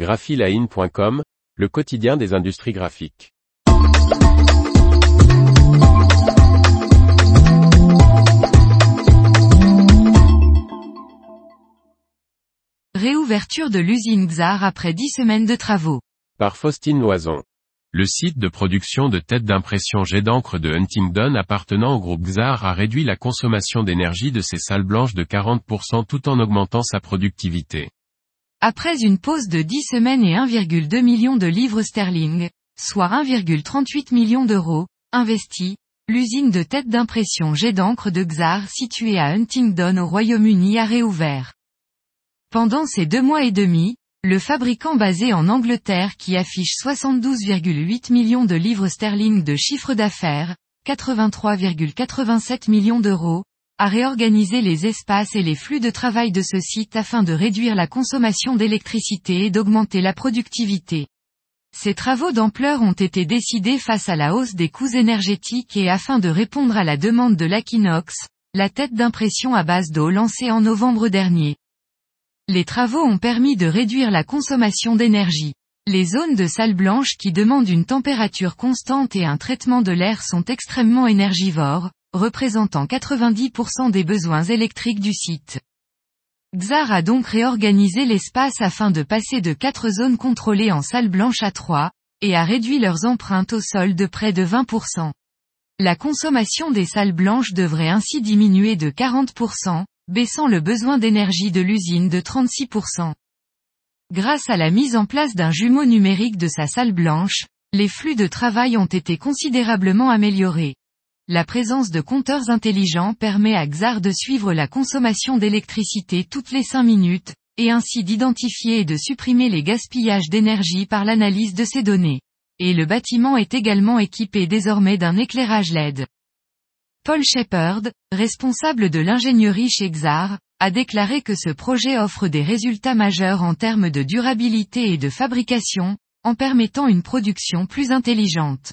graphiline.com, le quotidien des industries graphiques. Réouverture de l'usine Xar après dix semaines de travaux. Par Faustine Loison. Le site de production de têtes d'impression jet d'encre de Huntingdon appartenant au groupe Xar a réduit la consommation d'énergie de ses salles blanches de 40% tout en augmentant sa productivité. Après une pause de 10 semaines et 1,2 million de livres sterling, soit 1,38 million d'euros, investis, l'usine de têtes d'impression jet d'encre de Xar située à Huntingdon au Royaume-Uni a réouvert. Pendant ces deux mois et demi, le fabricant basé en Angleterre qui affiche 72,8 millions de livres sterling de chiffre d'affaires, 83,87 millions d'euros, a réorganisé les espaces et les flux de travail de ce site afin de réduire la consommation d'électricité et d'augmenter la productivité. Ces travaux d'ampleur ont été décidés face à la hausse des coûts énergétiques et afin de répondre à la demande de l'Aquinox, la tête d'impression à base d'eau lancée en novembre dernier. Les travaux ont permis de réduire la consommation d'énergie. Les zones de salle blanche qui demandent une température constante et un traitement de l'air sont extrêmement énergivores, représentant 90% des besoins électriques du site. Xar a donc réorganisé l'espace afin de passer de 4 zones contrôlées en salle blanche à 3, et a réduit leurs empreintes au sol de près de 20%. La consommation des salles blanches devrait ainsi diminuer de 40%, baissant le besoin d'énergie de l'usine de 36%. Grâce à la mise en place d'un jumeau numérique de sa salle blanche, les flux de travail ont été considérablement améliorés. La présence de compteurs intelligents permet à Xar de suivre la consommation d'électricité toutes les 5 minutes, et ainsi d'identifier et de supprimer les gaspillages d'énergie par l'analyse de ces données. Et le bâtiment est également équipé désormais d'un éclairage LED. Paul Shepard, responsable de l'ingénierie chez Xar, a déclaré que ce projet offre des résultats majeurs en termes de durabilité et de fabrication, en permettant une production plus intelligente.